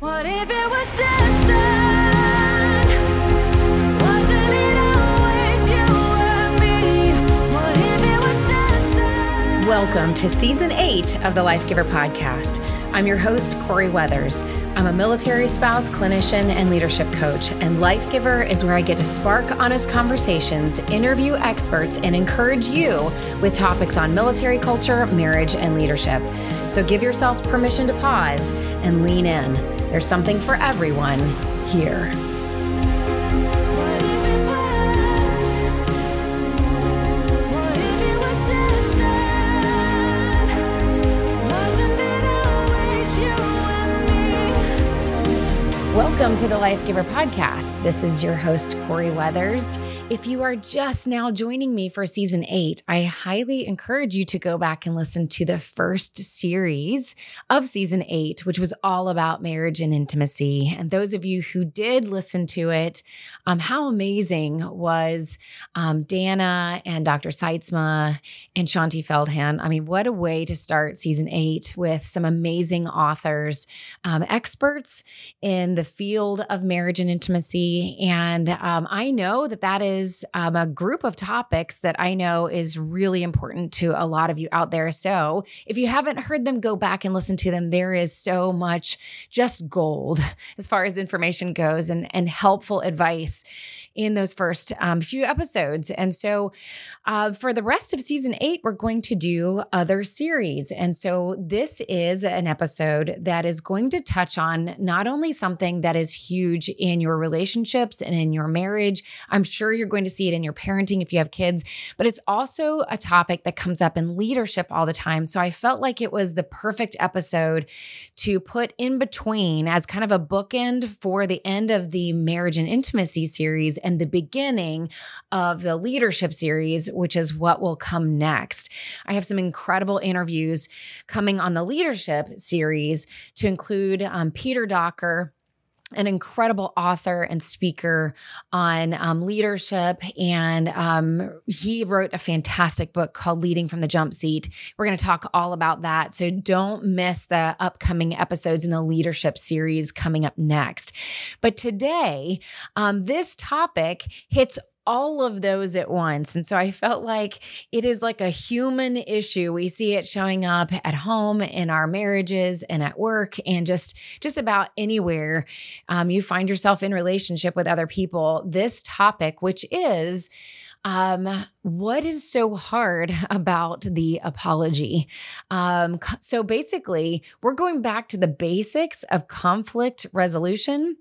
What if it was destined? Wasn't it always you and me? What if it was destined? Welcome to season eight of the Life Giver podcast. I'm your host, Corie Weathers. I'm a military spouse, clinician, and leadership coach. And Life Giver is where I get to spark honest conversations, interview experts, and encourage you with topics on military culture, marriage, and leadership. So give yourself permission to pause and lean in. There's something for everyone here. Welcome to the Life Giver podcast. This is your host, Corie Weathers. If you are just now joining me for season eight, I highly encourage you to go back and listen to the first series of season eight, which was all about marriage and intimacy. And those of you who did listen to it, um, how amazing was um, Dana and Dr. Seitzma and Shaunti Feldhahn? I mean, what a way to start season eight with some amazing authors, um, experts in the field of marriage and intimacy. And um, I know that that is um, a group of topics that I know is really important to a lot of you out there. So if you haven't heard them, go back and listen to them. There is so much just gold as far as information goes and, and helpful advice in those first um, few episodes. And so uh, for the rest of season eight, we're going to do other series. And so this is an episode that is going to touch on not only something that is huge in your relationships and in your marriage, I'm sure you're going to see it in your parenting if you have kids, but it's also a topic that comes up in leadership all the time. So I felt like it was the perfect episode to put in between as kind of a bookend for the end of the marriage and intimacy series and the beginning of the leadership series, which is what will come next. I have some incredible interviews coming on the leadership series to include um, Peter Docker an incredible author and speaker on um, leadership. And um, he wrote a fantastic book called Leading from the Jump Seat. We're going to talk all about that. So don't miss the upcoming episodes in the leadership series coming up next. But today, um, this topic hits all of those at once. And so I felt like it is like a human issue. We see it showing up at home, in our marriages, and at work, and just just about anywhere um, you find yourself in relationship with other people. This topic, which is um, what is so hard about the apology? Um, so basically, we're going back to the basics of conflict resolution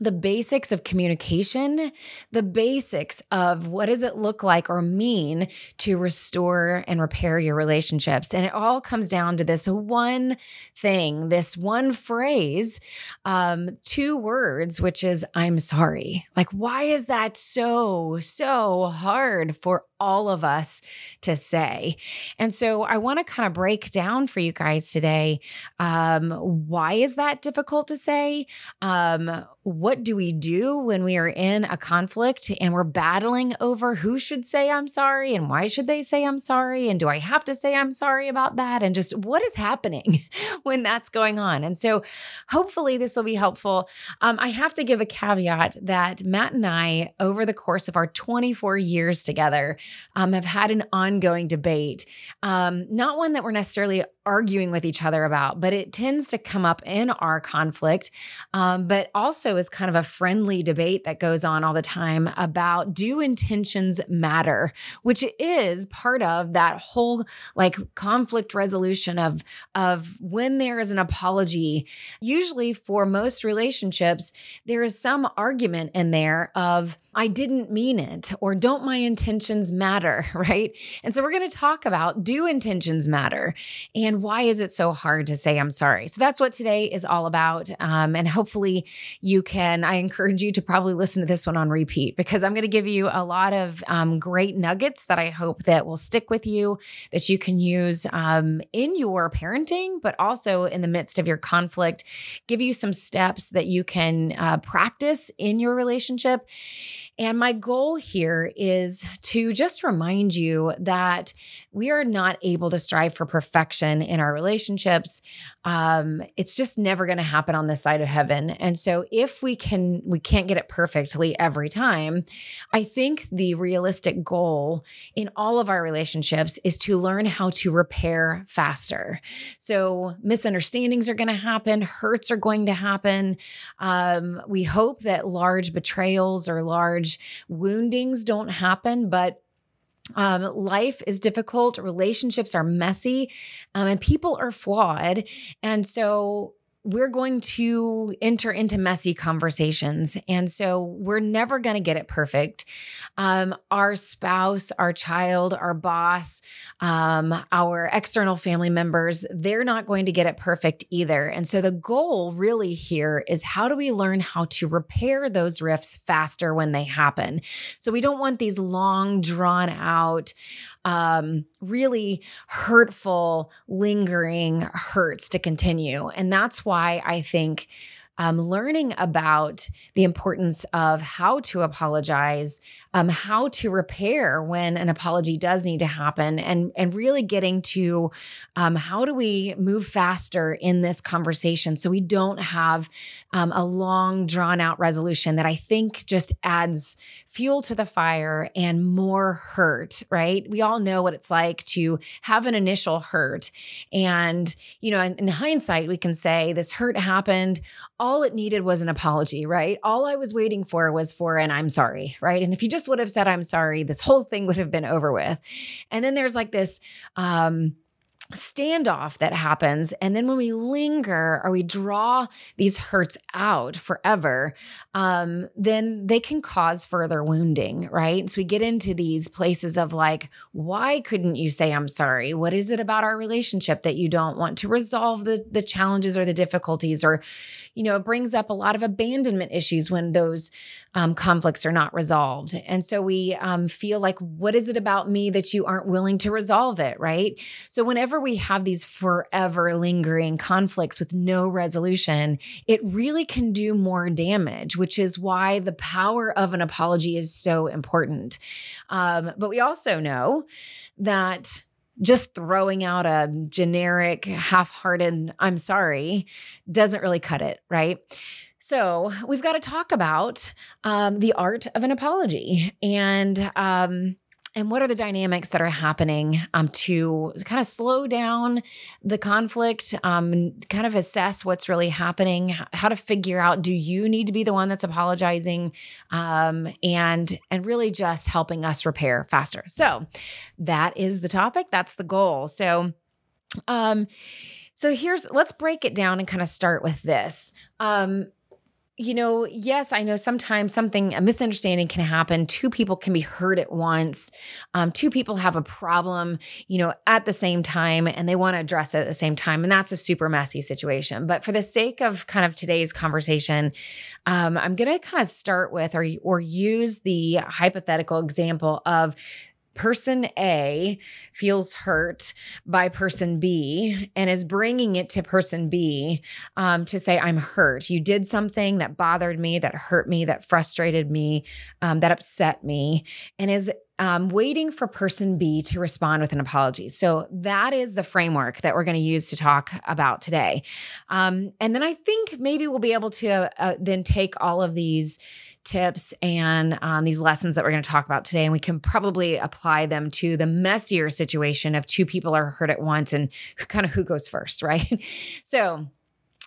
the basics of communication, the basics of what does it look like or mean to restore and repair your relationships. And it all comes down to this one thing, this one phrase, um, two words, which is, I'm sorry. Like, why is that so, so hard for all of us to say. And so I want to kind of break down for you guys today um, why is that difficult to say? Um, what do we do when we are in a conflict and we're battling over who should say I'm sorry and why should they say I'm sorry? And do I have to say I'm sorry about that? And just what is happening when that's going on? And so hopefully this will be helpful. Um, I have to give a caveat that Matt and I, over the course of our 24 years together, um, have had an ongoing debate, um, not one that we're necessarily arguing with each other about, but it tends to come up in our conflict, um, but also is kind of a friendly debate that goes on all the time about do intentions matter, which is part of that whole like conflict resolution of of when there is an apology. Usually, for most relationships, there is some argument in there of I didn't mean it or don't my intentions matter, right? And so we're going to talk about do intentions matter and why is it so hard to say I'm sorry? So that's what today is all about. Um, and hopefully you can, I encourage you to probably listen to this one on repeat because I'm going to give you a lot of um, great nuggets that I hope that will stick with you, that you can use um, in your parenting, but also in the midst of your conflict, give you some steps that you can uh, practice in your relationship. And my goal here is to just remind you that we are not able to strive for perfection in our relationships. Um, it's just never going to happen on this side of heaven. And so if we can, we can't get it perfectly every time. I think the realistic goal in all of our relationships is to learn how to repair faster. So misunderstandings are going to happen, hurts are going to happen. Um, we hope that large betrayals or large woundings don't happen, but um, life is difficult, relationships are messy, um, and people are flawed. And so we're going to enter into messy conversations. And so we're never going to get it perfect. Um, our spouse, our child, our boss, um, our external family members, they're not going to get it perfect either. And so the goal really here is how do we learn how to repair those rifts faster when they happen? So we don't want these long, drawn out, um, really hurtful, lingering hurts to continue. And that's why I think um, learning about the importance of how to apologize, um, how to repair when an apology does need to happen, and and really getting to um, how do we move faster in this conversation so we don't have um, a long drawn out resolution that I think just adds fuel to the fire and more hurt. Right? We all know what it's like to have an initial hurt, and you know, in, in hindsight, we can say this hurt happened. All it needed was an apology, right? All I was waiting for was for an I'm sorry, right? And if you just would have said I'm sorry, this whole thing would have been over with. And then there's like this um standoff that happens. And then when we linger or we draw these hurts out forever, um, then they can cause further wounding, right? So we get into these places of like, why couldn't you say I'm sorry? What is it about our relationship that you don't want to resolve the, the challenges or the difficulties? Or, you know, it brings up a lot of abandonment issues when those um, conflicts are not resolved. And so we um, feel like, what is it about me that you aren't willing to resolve it, right? So whenever we have these forever lingering conflicts with no resolution, it really can do more damage, which is why the power of an apology is so important. Um, but we also know that just throwing out a generic, half hearted, I'm sorry, doesn't really cut it, right? So we've got to talk about um, the art of an apology and um, and what are the dynamics that are happening um, to kind of slow down the conflict, um, kind of assess what's really happening, how to figure out do you need to be the one that's apologizing, um, and and really just helping us repair faster. So that is the topic. That's the goal. So. Um, so here's let's break it down and kind of start with this. Um, you know, yes, I know sometimes something, a misunderstanding can happen. Two people can be hurt at once. Um, two people have a problem, you know, at the same time and they want to address it at the same time. And that's a super messy situation. But for the sake of kind of today's conversation, um, I'm going to kind of start with or, or use the hypothetical example of person A feels hurt by person B and is bringing it to person B um, to say, I'm hurt. You did something that bothered me, that hurt me, that frustrated me, um, that upset me, and is um, waiting for person B to respond with an apology. So that is the framework that we're going to use to talk about today. Um, and then I think maybe we'll be able to uh, uh, then take all of these tips and um, these lessons that we're going to talk about today, and we can probably apply them to the messier situation of two people are hurt at once and kind of who goes first, right? so,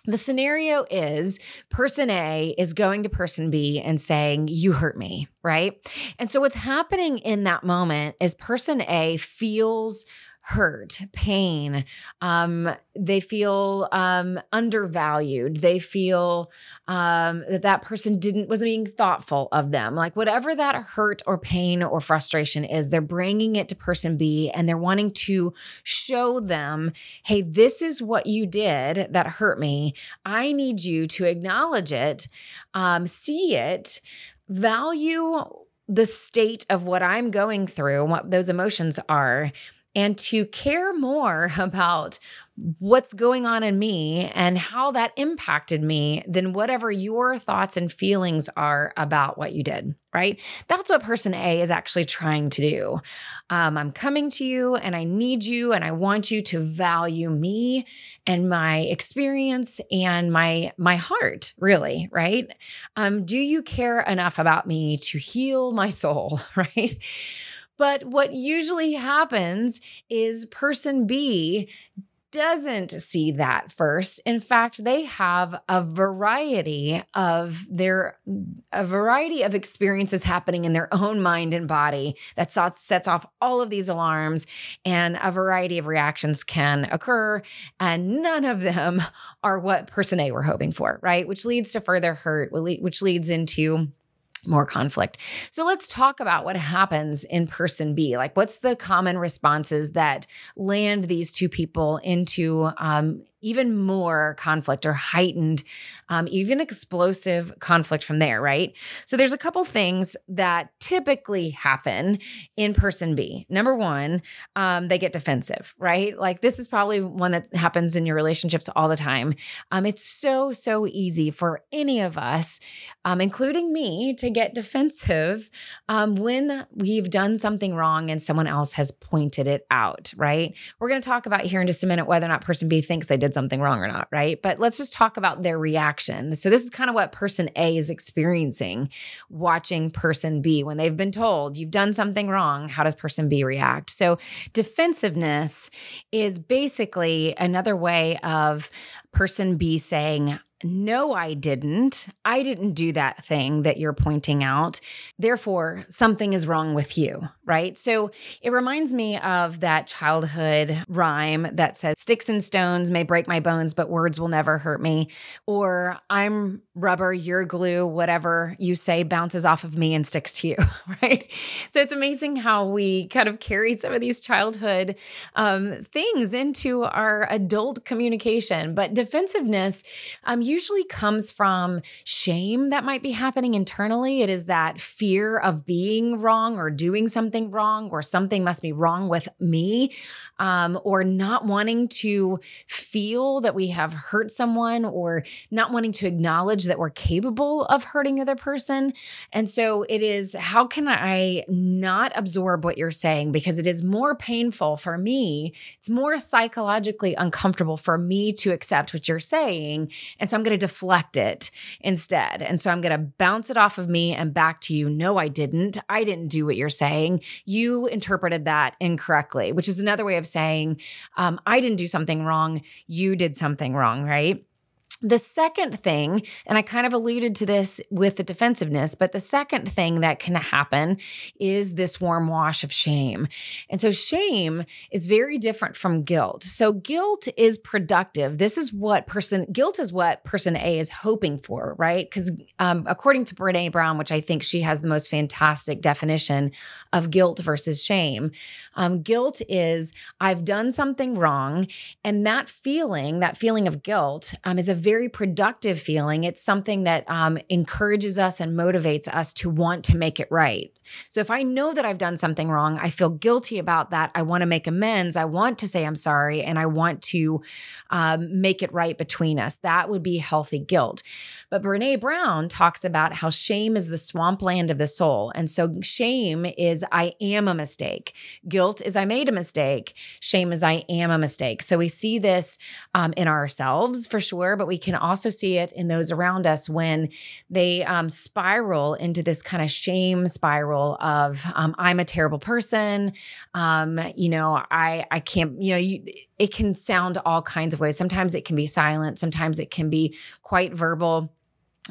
the scenario is person A is going to person B and saying, You hurt me, right? And so, what's happening in that moment is person A feels hurt, pain. Um, they feel um, undervalued. They feel um, that that person didn't wasn't being thoughtful of them. Like whatever that hurt or pain or frustration is, they're bringing it to person B and they're wanting to show them, hey, this is what you did that hurt me. I need you to acknowledge it, um, see it, value the state of what I'm going through, what those emotions are, and to care more about what's going on in me and how that impacted me than whatever your thoughts and feelings are about what you did, right? That's what person A is actually trying to do. Um, I'm coming to you and I need you and I want you to value me and my experience and my my heart, really, right? Um, do you care enough about me to heal my soul, right? But what usually happens is person B doesn't see that first. In fact, they have a variety of their a variety of experiences happening in their own mind and body that sets off all of these alarms and a variety of reactions can occur and none of them are what person A were hoping for, right? Which leads to further hurt, which leads into more conflict. So let's talk about what happens in person B. Like, what's the common responses that land these two people into um, even more conflict or heightened, um, even explosive conflict from there, right? So there's a couple things that typically happen in person B. Number one, um, they get defensive, right? Like this is probably one that happens in your relationships all the time. Um, it's so, so easy for any of us, um, including me, to get defensive um, when we've done something wrong and someone else has pointed it out, right? We're going to talk about here in just a minute whether or not person B thinks they did something wrong or not, right? But let's just talk about their reaction. So, this is kind of what person A is experiencing watching person B. When they've been told you've done something wrong, how does person B react? So, defensiveness is basically another way of person B saying, no, I didn't. I didn't do that thing that you're pointing out. Therefore, something is wrong with you, right? So it reminds me of that childhood rhyme that says, Sticks and stones may break my bones, but words will never hurt me. Or I'm rubber, you're glue, whatever you say bounces off of me and sticks to you, right? So it's amazing how we kind of carry some of these childhood um, things into our adult communication. But defensiveness, um, usually comes from shame that might be happening internally. It is that fear of being wrong or doing something wrong or something must be wrong with me um, or not wanting to feel that we have hurt someone or not wanting to acknowledge that we're capable of hurting the other person. And so it is how can I not absorb what you're saying because it is more painful for me. It's more psychologically uncomfortable for me to accept what you're saying. And so I'm going to deflect it instead. And so I'm going to bounce it off of me and back to you. No, I didn't. I didn't do what you're saying. You interpreted that incorrectly, which is another way of saying, um, I didn't do something wrong. You did something wrong, right? The second thing, and I kind of alluded to this with the defensiveness, but the second thing that can happen is this warm wash of shame. And so shame is very different from guilt. So guilt is productive. This is what person, guilt is what person A is hoping for, right? Because um, according to Brene Brown, which I think she has the most fantastic definition of guilt versus shame, um, guilt is I've done something wrong. And that feeling, that feeling of guilt, um, is a very productive feeling. It's something that um, encourages us and motivates us to want to make it right. So if I know that I've done something wrong, I feel guilty about that. I want to make amends. I want to say I'm sorry and I want to um, make it right between us. That would be healthy guilt. But Brene Brown talks about how shame is the swampland of the soul. And so shame is I am a mistake. Guilt is I made a mistake. Shame is I am a mistake. So we see this um, in ourselves for sure, but we can also see it in those around us when they um, spiral into this kind of shame spiral of um, I'm a terrible person. Um, you know, I I can't. You know, you, it can sound all kinds of ways. Sometimes it can be silent. Sometimes it can be quite verbal.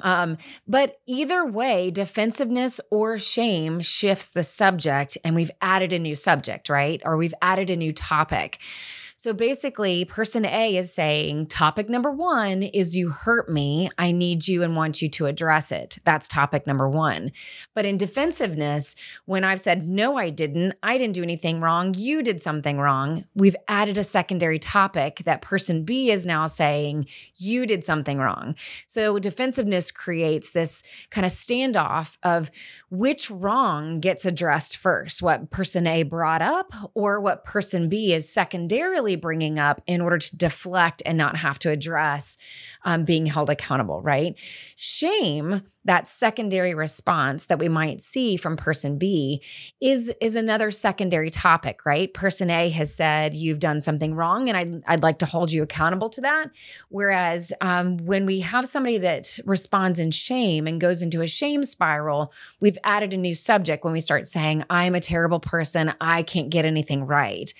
Um, but either way, defensiveness or shame shifts the subject, and we've added a new subject, right? Or we've added a new topic. So basically, person A is saying, topic number one is you hurt me. I need you and want you to address it. That's topic number one. But in defensiveness, when I've said, no, I didn't, I didn't do anything wrong, you did something wrong, we've added a secondary topic that person B is now saying, you did something wrong. So defensiveness creates this kind of standoff of which wrong gets addressed first, what person A brought up or what person B is secondarily bringing up in order to deflect and not have to address um, being held accountable, right? Shame, that secondary response that we might see from person B, is, is another secondary topic, right? Person A has said, You've done something wrong, and I'd, I'd like to hold you accountable to that. Whereas um, when we have somebody that responds in shame and goes into a shame spiral, we've added a new subject when we start saying, I'm a terrible person, I can't get anything right.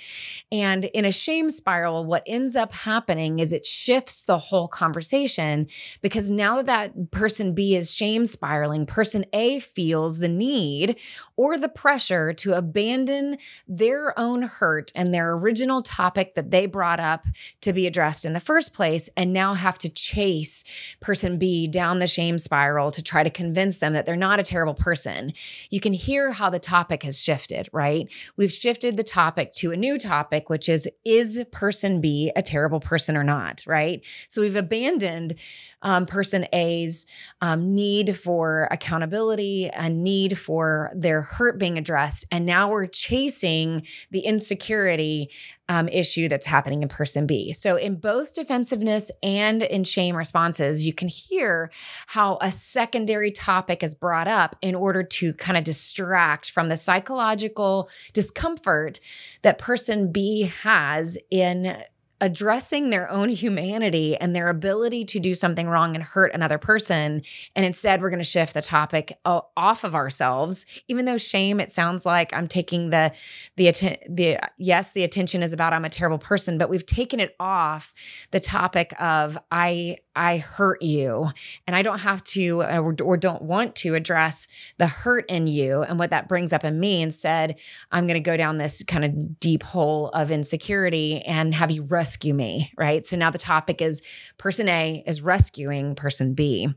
And in a shame spiral, what ends up happening is it shifts the whole conversation because now that that person B is shame spiraling, person A feels the need or the pressure to abandon their own hurt and their original topic that they brought up to be addressed in the first place and now have to chase person B down the shame spiral to try to convince them that they're not a terrible person. You can hear how the topic has shifted, right? We've shifted the topic to a new topic, which is is person B a terrible person or not, right? So we've abandoned um, person A's um, need for accountability, a need for their hurt being addressed. And now we're chasing the insecurity um, issue that's happening in person B. So, in both defensiveness and in shame responses, you can hear how a secondary topic is brought up in order to kind of distract from the psychological discomfort that person B has in addressing their own humanity and their ability to do something wrong and hurt another person. And instead, we're going to shift the topic uh, off of ourselves. Even though shame, it sounds like I'm taking the the atten- the yes, the attention is about I'm a terrible person, but we've taken it off the topic of I I hurt you, and I don't have to uh, or, or don't want to address the hurt in you and what that brings up in me. Instead, I'm going to go down this kind of deep hole of insecurity and have you rescue me, right? So now the topic is person A is rescuing person B.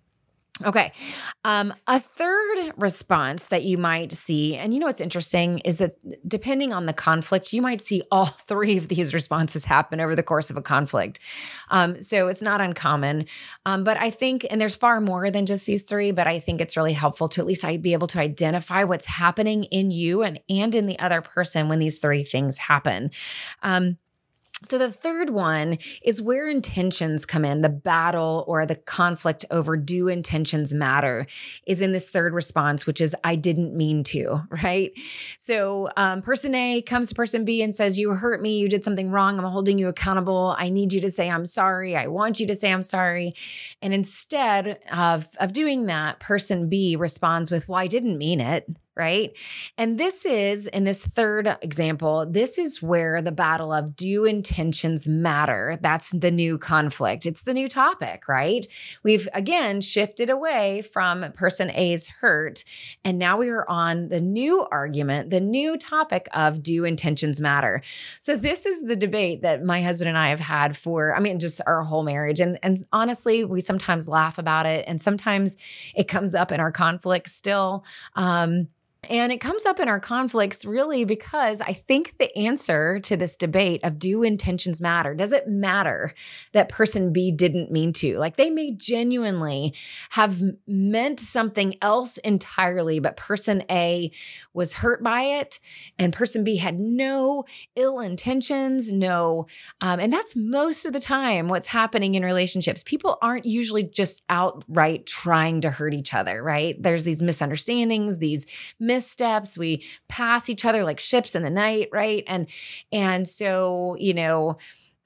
Okay. Um, a third response that you might see, and you know what's interesting is that depending on the conflict, you might see all three of these responses happen over the course of a conflict. Um, so it's not uncommon. Um, but I think, and there's far more than just these three, but I think it's really helpful to at least be able to identify what's happening in you and, and in the other person when these three things happen. Um, so, the third one is where intentions come in. The battle or the conflict over do intentions matter is in this third response, which is I didn't mean to, right? So, um, person A comes to person B and says, You hurt me. You did something wrong. I'm holding you accountable. I need you to say, I'm sorry. I want you to say, I'm sorry. And instead of, of doing that, person B responds with, Well, I didn't mean it right? And this is, in this third example, this is where the battle of do intentions matter? That's the new conflict. It's the new topic, right? We've again shifted away from person A's hurt, and now we are on the new argument, the new topic of do intentions matter? So, this is the debate that my husband and I have had for, I mean, just our whole marriage. And, and honestly, we sometimes laugh about it, and sometimes it comes up in our conflicts still. Um, and it comes up in our conflicts really because I think the answer to this debate of do intentions matter? Does it matter that person B didn't mean to? Like they may genuinely have meant something else entirely, but person A was hurt by it and person B had no ill intentions, no. Um, and that's most of the time what's happening in relationships. People aren't usually just outright trying to hurt each other, right? There's these misunderstandings, these missteps we pass each other like ships in the night right and and so you know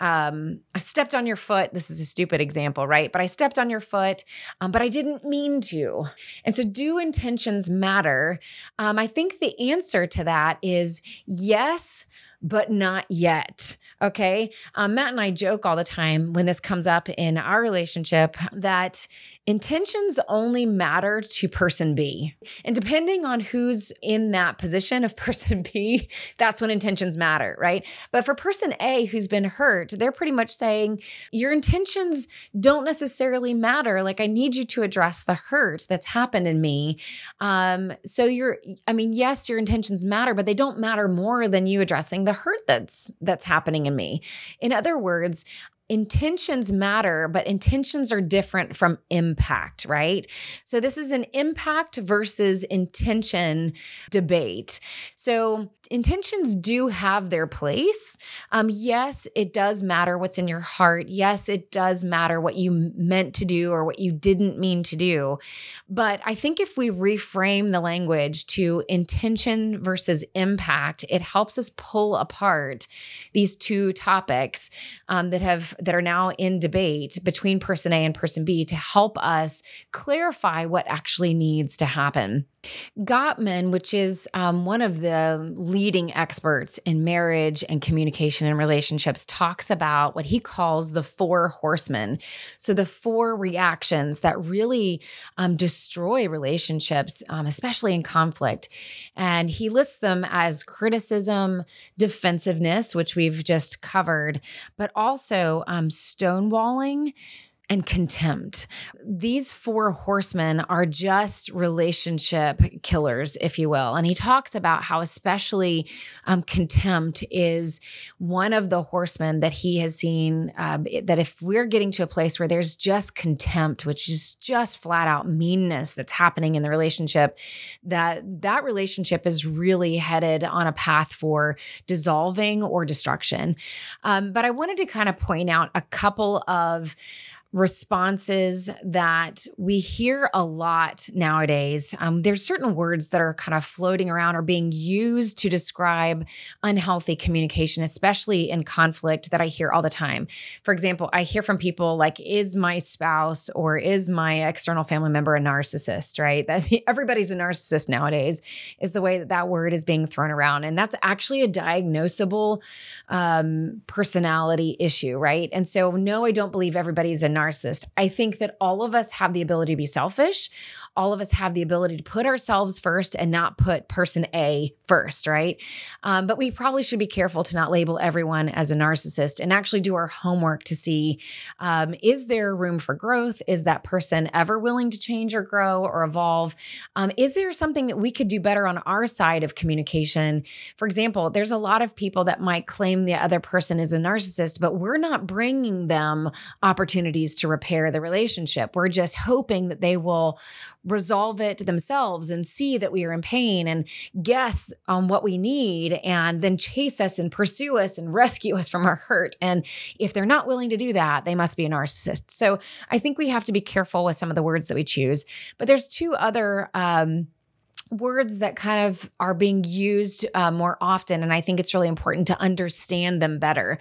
um, I stepped on your foot. This is a stupid example, right? But I stepped on your foot, um, but I didn't mean to. And so, do intentions matter? Um, I think the answer to that is yes, but not yet. Okay. Um, Matt and I joke all the time when this comes up in our relationship that intentions only matter to person B. And depending on who's in that position of person B, that's when intentions matter, right? But for person A who's been hurt, they're pretty much saying, Your intentions don't necessarily matter. Like, I need you to address the hurt that's happened in me. Um, so you're, I mean, yes, your intentions matter, but they don't matter more than you addressing the hurt that's that's happening in me. In other words, intentions matter, but intentions are different from impact, right? So this is an impact versus intention debate. So intentions do have their place. Um, yes, it does matter what's in your heart. Yes, it does matter what you meant to do or what you didn't mean to do. But I think if we reframe the language to intention versus impact, it helps us pull apart these two topics um, that have that are now in debate between person A and person B to help us clarify what actually needs to happen. Gottman, which is um, one of the leading experts in marriage and communication and relationships, talks about what he calls the four horsemen. So, the four reactions that really um, destroy relationships, um, especially in conflict. And he lists them as criticism, defensiveness, which we've just covered, but also um, stonewalling and contempt. These four horsemen are just relationship killers, if you will. And he talks about how, especially um, contempt, is one of the horsemen that he has seen. Uh, that if we're getting to a place where there's just contempt, which is just flat out meanness that's happening in the relationship, that that relationship is really headed on a path for dissolving or destruction. Um, but I wanted to kind of point out a couple of responses that we hear a lot nowadays. Um, there's certain words that are kind of floating around or being used to describe unhealthy communication, especially in conflict, that I hear all the time. For example, I hear from people like, "Is my spouse or is my external family member a narcissist?" Right? That everybody's a narcissist nowadays is the way that that word is being thrown around, and that's actually a diagnosable um, personality issue, right? And so, no, I don't believe everybody's a narcissist. I think that all of us have the ability to be selfish. All of us have the ability to put ourselves first and not put person A first, right? Um, but we probably should be careful to not label everyone as a narcissist and actually do our homework to see um, is there room for growth? Is that person ever willing to change or grow or evolve? Um, is there something that we could do better on our side of communication? For example, there's a lot of people that might claim the other person is a narcissist, but we're not bringing them opportunities to repair the relationship. We're just hoping that they will resolve it themselves and see that we are in pain and guess on what we need and then chase us and pursue us and rescue us from our hurt. And if they're not willing to do that, they must be a narcissist. So I think we have to be careful with some of the words that we choose. But there's two other um, words that kind of are being used uh, more often. And I think it's really important to understand them better.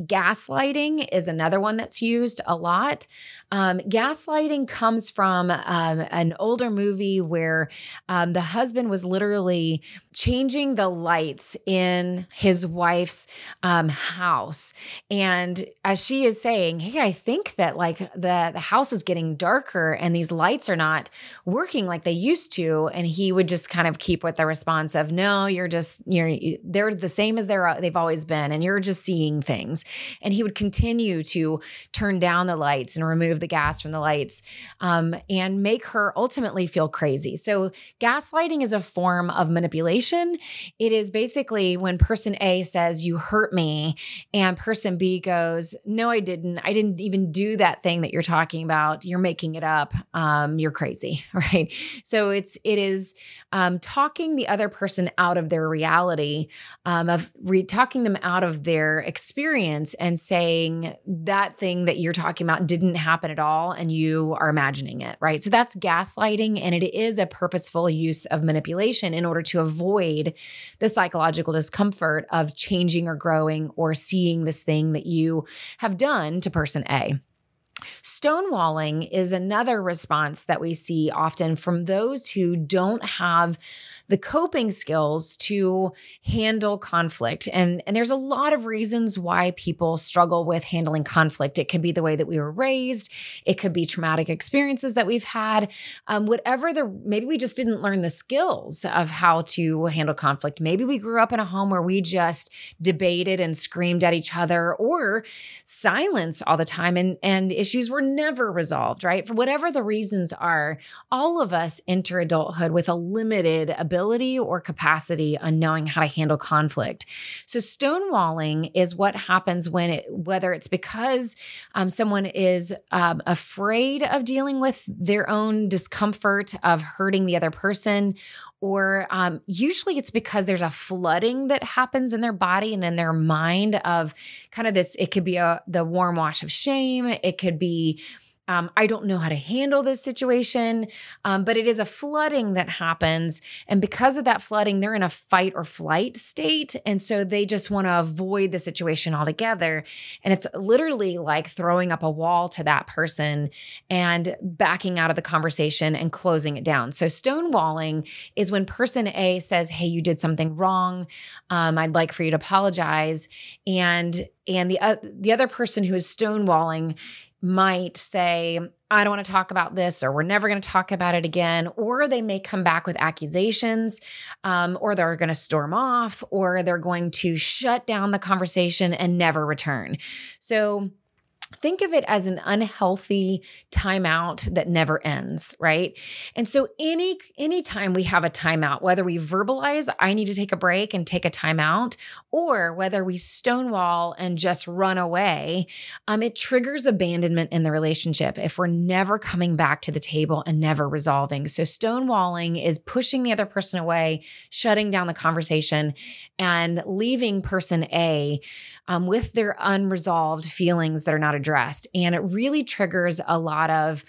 Gaslighting is another one that's used a lot. Um, gaslighting comes from um, an older movie where um, the husband was literally changing the lights in his wife's um, house. And as she is saying, Hey, I think that like the, the house is getting darker and these lights are not working like they used to. And he would just kind of keep with the response of, No, you're just, you're, they're the same as they're, they've always been. And you're just seeing things. And he would continue to turn down the lights and remove the gas from the lights um, and make her ultimately feel crazy. So, gaslighting is a form of manipulation. It is basically when person A says, You hurt me, and person B goes, No, I didn't. I didn't even do that thing that you're talking about. You're making it up. Um, you're crazy, right? So, it's, it is um, talking the other person out of their reality, um, of re- talking them out of their experience and saying that thing that you're talking about didn't happen at all and you are imagining it, right? So that's gaslighting and it is a purposeful use of manipulation in order to avoid the psychological discomfort of changing or growing or seeing this thing that you have done to person A. Stonewalling is another response that we see often from those who don't have the coping skills to handle conflict. And, and there's a lot of reasons why people struggle with handling conflict. It could be the way that we were raised, it could be traumatic experiences that we've had, um, whatever the maybe we just didn't learn the skills of how to handle conflict. Maybe we grew up in a home where we just debated and screamed at each other or silence all the time and, and issues were never resolved, right? For whatever the reasons are, all of us enter adulthood with a limited ability or capacity on knowing how to handle conflict. So, stonewalling is what happens when it, whether it's because um, someone is um, afraid of dealing with their own discomfort of hurting the other person, or um, usually it's because there's a flooding that happens in their body and in their mind of kind of this. It could be a the warm wash of shame. It could be um, I don't know how to handle this situation. Um, but it is a flooding that happens. And because of that flooding, they're in a fight or flight state. And so they just want to avoid the situation altogether. And it's literally like throwing up a wall to that person and backing out of the conversation and closing it down. So stonewalling is when person A says, Hey, you did something wrong. Um, I'd like for you to apologize. And and the uh, the other person who is stonewalling might say, I don't want to talk about this, or we're never going to talk about it again. Or they may come back with accusations, um, or they're going to storm off, or they're going to shut down the conversation and never return. So, think of it as an unhealthy timeout that never ends right? And so any anytime we have a timeout whether we verbalize i need to take a break and take a timeout or whether we stonewall and just run away um, it triggers abandonment in the relationship if we're never coming back to the table and never resolving. So stonewalling is pushing the other person away shutting down the conversation and leaving person a um, with their unresolved feelings that are not addressed. And it really triggers a lot of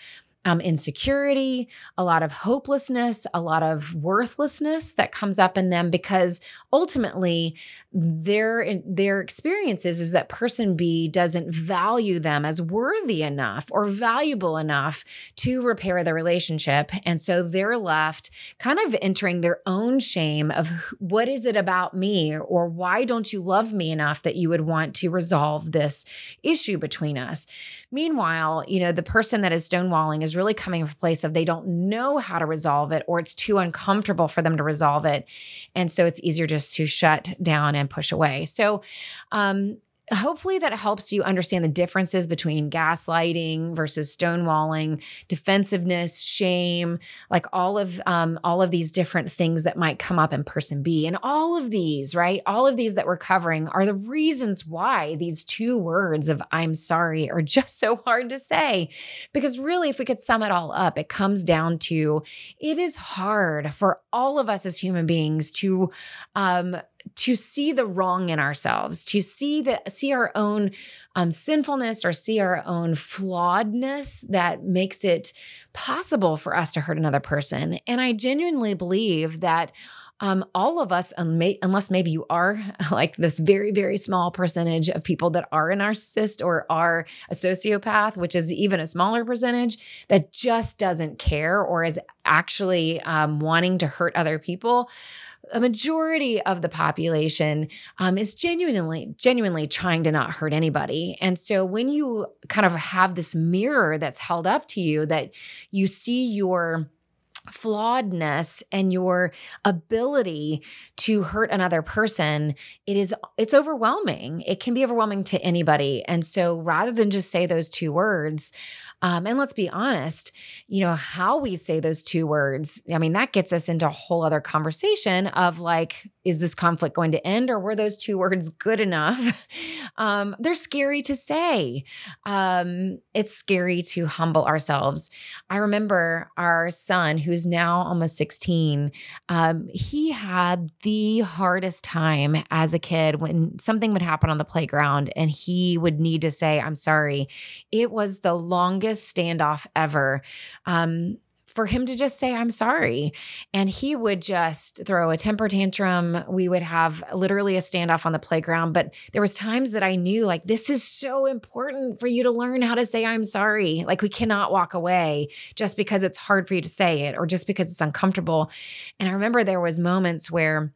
um, insecurity, a lot of hopelessness, a lot of worthlessness that comes up in them because ultimately their their experiences is that person B doesn't value them as worthy enough or valuable enough to repair the relationship, and so they're left kind of entering their own shame of what is it about me or why don't you love me enough that you would want to resolve this issue between us. Meanwhile, you know the person that is stonewalling is really coming from a place of they don't know how to resolve it or it's too uncomfortable for them to resolve it. And so it's easier just to shut down and push away. So, um, hopefully that helps you understand the differences between gaslighting versus stonewalling defensiveness shame like all of um, all of these different things that might come up in person b. And all of these right all of these that we're covering are the reasons why these two words of i'm sorry are just so hard to say. Because really if we could sum it all up it comes down to it is hard for all of us as human beings to um, to see the wrong in ourselves, to see the see our own um, sinfulness or see our own flawedness that makes it possible for us to hurt another person. And I genuinely believe that um, all of us, unless maybe you are like this very, very small percentage of people that are a narcissist or are a sociopath, which is even a smaller percentage that just doesn't care or is actually um, wanting to hurt other people a majority of the population um, is genuinely genuinely trying to not hurt anybody. And so when you kind of have this mirror that's held up to you that you see your flawedness and your ability to hurt another person it is it's overwhelming. It can be overwhelming to anybody. And so rather than just say those two words um, and let's be honest, you know, how we say those two words, I mean, that gets us into a whole other conversation of like, is this conflict going to end or were those two words good enough? um, they're scary to say. Um, it's scary to humble ourselves. I remember our son, who's now almost 16, um, he had the hardest time as a kid when something would happen on the playground and he would need to say, I'm sorry. It was the longest standoff ever. For him to just say, I'm sorry. And he would just throw a temper tantrum. We would have literally a standoff on the playground. But there was times that I knew like, this is so important for you to learn how to say, I'm sorry. Like we cannot walk away just because it's hard for you to say it or just because it's uncomfortable. And I remember there was moments where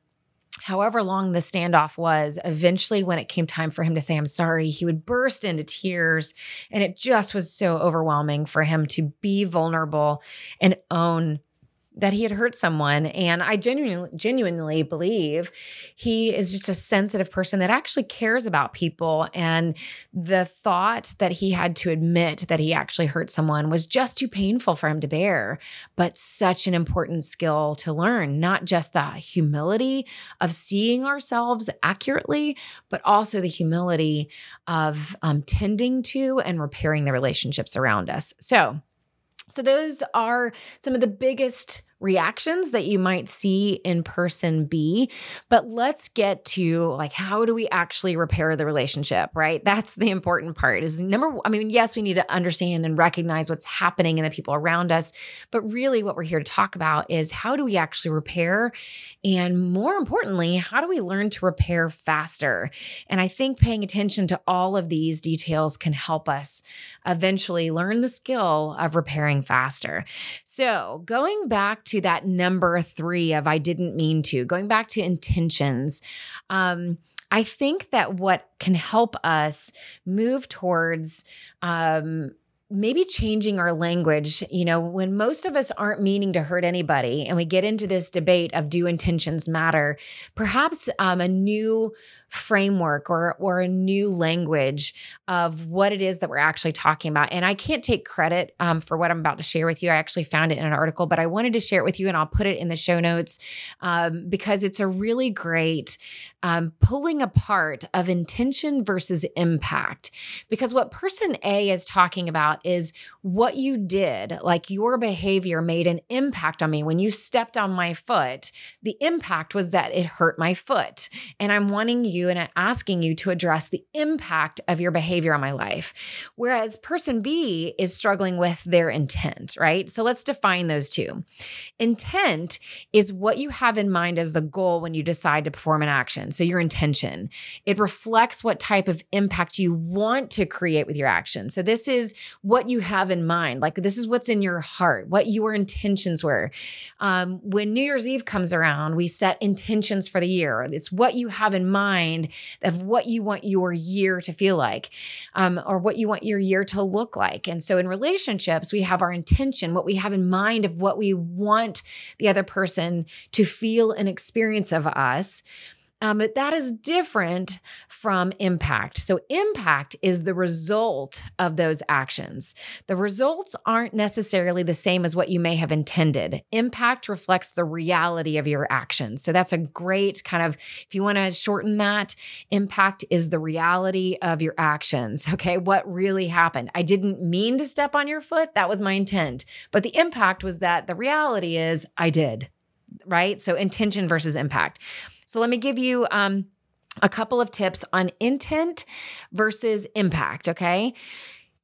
however long the standoff was, eventually when it came time for him to say, I'm sorry, he would burst into tears. And it just was so overwhelming for him to be vulnerable and own that he had hurt someone and i genuinely genuinely believe he is just a sensitive person that actually cares about people and the thought that he had to admit that he actually hurt someone was just too painful for him to bear but such an important skill to learn not just the humility of seeing ourselves accurately but also the humility of um, tending to and repairing the relationships around us. So so, those are some of the biggest reactions that you might see in person B. But let's get to like, how do we actually repair the relationship, right? That's the important part is number, I mean, yes, we need to understand and recognize what's happening in the people around us. But really, what we're here to talk about is how do we actually repair? And more importantly, how do we learn to repair faster? And I think paying attention to all of these details can help us eventually learn the skill of repairing faster. So, going to that number three of I didn't mean to, going back to intentions. Um, I think that what can help us move towards um, maybe changing our language, you know, when most of us aren't meaning to hurt anybody and we get into this debate of do intentions matter, perhaps um, a new framework or or a new language of what it is that we're actually talking about. And I can't take credit um, for what I'm about to share with you. I actually found it in an article, but I wanted to share it with you, and I'll put it in the show notes um, because it's a really great um, pulling apart of intention versus impact. Because what person A is talking about is what you did, like your behavior made an impact on me when you stepped on my foot. The impact was that it hurt my foot, and I'm wanting you and asking you to address the impact of your behavior on my life. Whereas person B is struggling with their intent, right? So let's define those two. Intent is what you have in mind as the goal when you decide to perform an action. So your intention, it reflects what type of impact you want to create with your action. So this is what you have in mind. Like this is what's in your heart, what your intentions were. Um, when New Year's Eve comes around, we set intentions for the year. It's what you have in mind of what you want your year to feel like um, or what you want your year to look like. And so in relationships, we have our intention, what we have in mind of what we want the other person to feel and experience of us. Um, but that is different from impact. So, impact is the result of those actions. The results aren't necessarily the same as what you may have intended. Impact reflects the reality of your actions. So, that's a great kind of, if you want to shorten that, impact is the reality of your actions. Okay. What really happened? I didn't mean to step on your foot. That was my intent. But the impact was that the reality is I did, right? So, intention versus impact. So let me give you um, a couple of tips on intent versus impact, okay?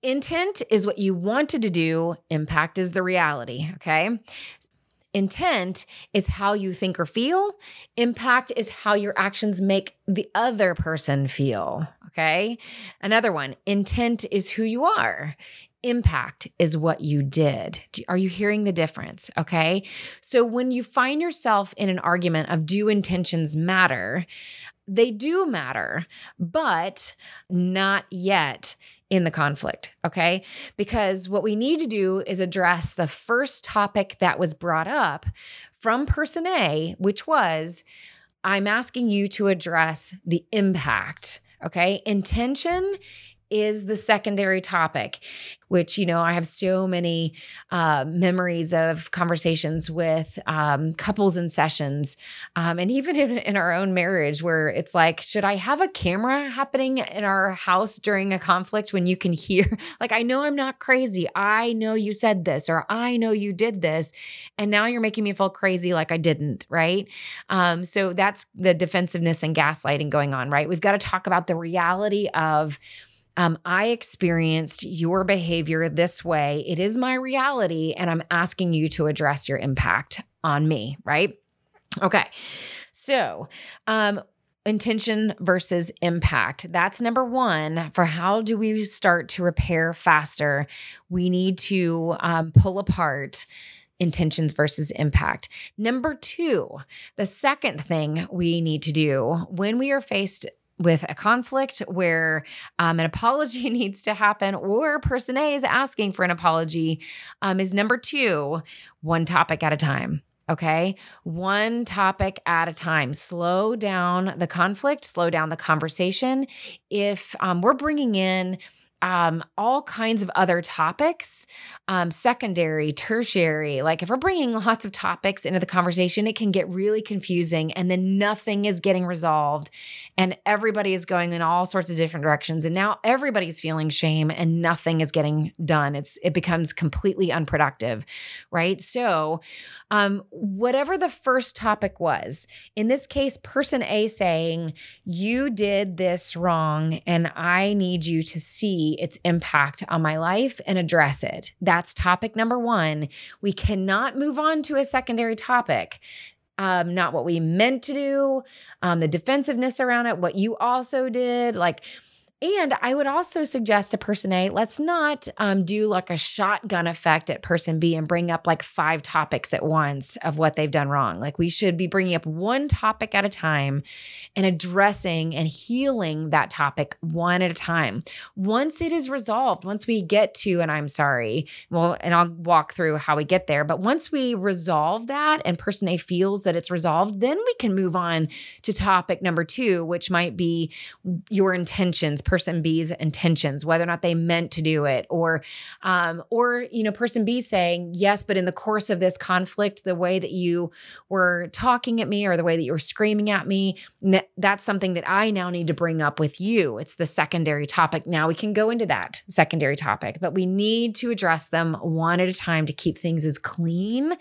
Intent is what you wanted to do, impact is the reality, okay? Intent is how you think or feel. Impact is how your actions make the other person feel. Okay. Another one intent is who you are impact is what you did. Are you hearing the difference? Okay. So when you find yourself in an argument of do intentions matter, they do matter, but not yet in the conflict. Okay. Because what we need to do is address the first topic that was brought up from person A, which was I'm asking you to address the impact. Okay. Intention is the secondary topic, which, you know, I have so many uh, memories of conversations with um, couples in sessions, um, and even in, in our own marriage, where it's like, should I have a camera happening in our house during a conflict when you can hear, like, I know I'm not crazy. I know you said this, or I know you did this. And now you're making me feel crazy like I didn't, right? Um, so that's the defensiveness and gaslighting going on, right? We've got to talk about the reality of, um, I experienced your behavior this way. It is my reality, and I'm asking you to address your impact on me, right? Okay. So, um, intention versus impact. That's number one for how do we start to repair faster? We need to um, pull apart intentions versus impact. Number two, the second thing we need to do when we are faced with a conflict where um, an apology needs to happen or person A is asking for an apology um, is number two, one topic at a time. Okay. One topic at a time. Slow down the conflict, slow down the conversation. If um, we're bringing in um, all kinds of other topics, um, secondary, tertiary. Like if we're bringing lots of topics into the conversation, it can get really confusing and then nothing is getting resolved and everybody is going in all sorts of different directions. And now everybody's feeling shame and nothing is getting done. It's, it becomes completely unproductive, right? So, um, whatever the first topic was, in this case, person A saying, You did this wrong and I need you to see its impact on my life and address it. That's topic number one. We cannot move on to a secondary topic. Um, not what we meant to do, um, the defensiveness around it, what you also did. Like, and I would also suggest to person A, let's not um, do like a shotgun effect at person B and bring up like five topics at once of what they've done wrong. Like we should be bringing up one topic at a time and addressing and healing that topic one at a time. Once it is resolved, once we get to, and I'm sorry, well, and I'll walk through how we get there, but once we resolve that and person A feels that it's resolved, then we can move on to topic number two, which might be your intentions person B's intentions, whether or not they meant to do it, or, um, or you know, person B saying yes, but in the course of this conflict, the way that you were talking at me or the way that you were screaming at me, that's something that I now need to bring up with you. It's the secondary topic. Now we can go into that secondary topic, but we need to address them one at a time to keep things as clean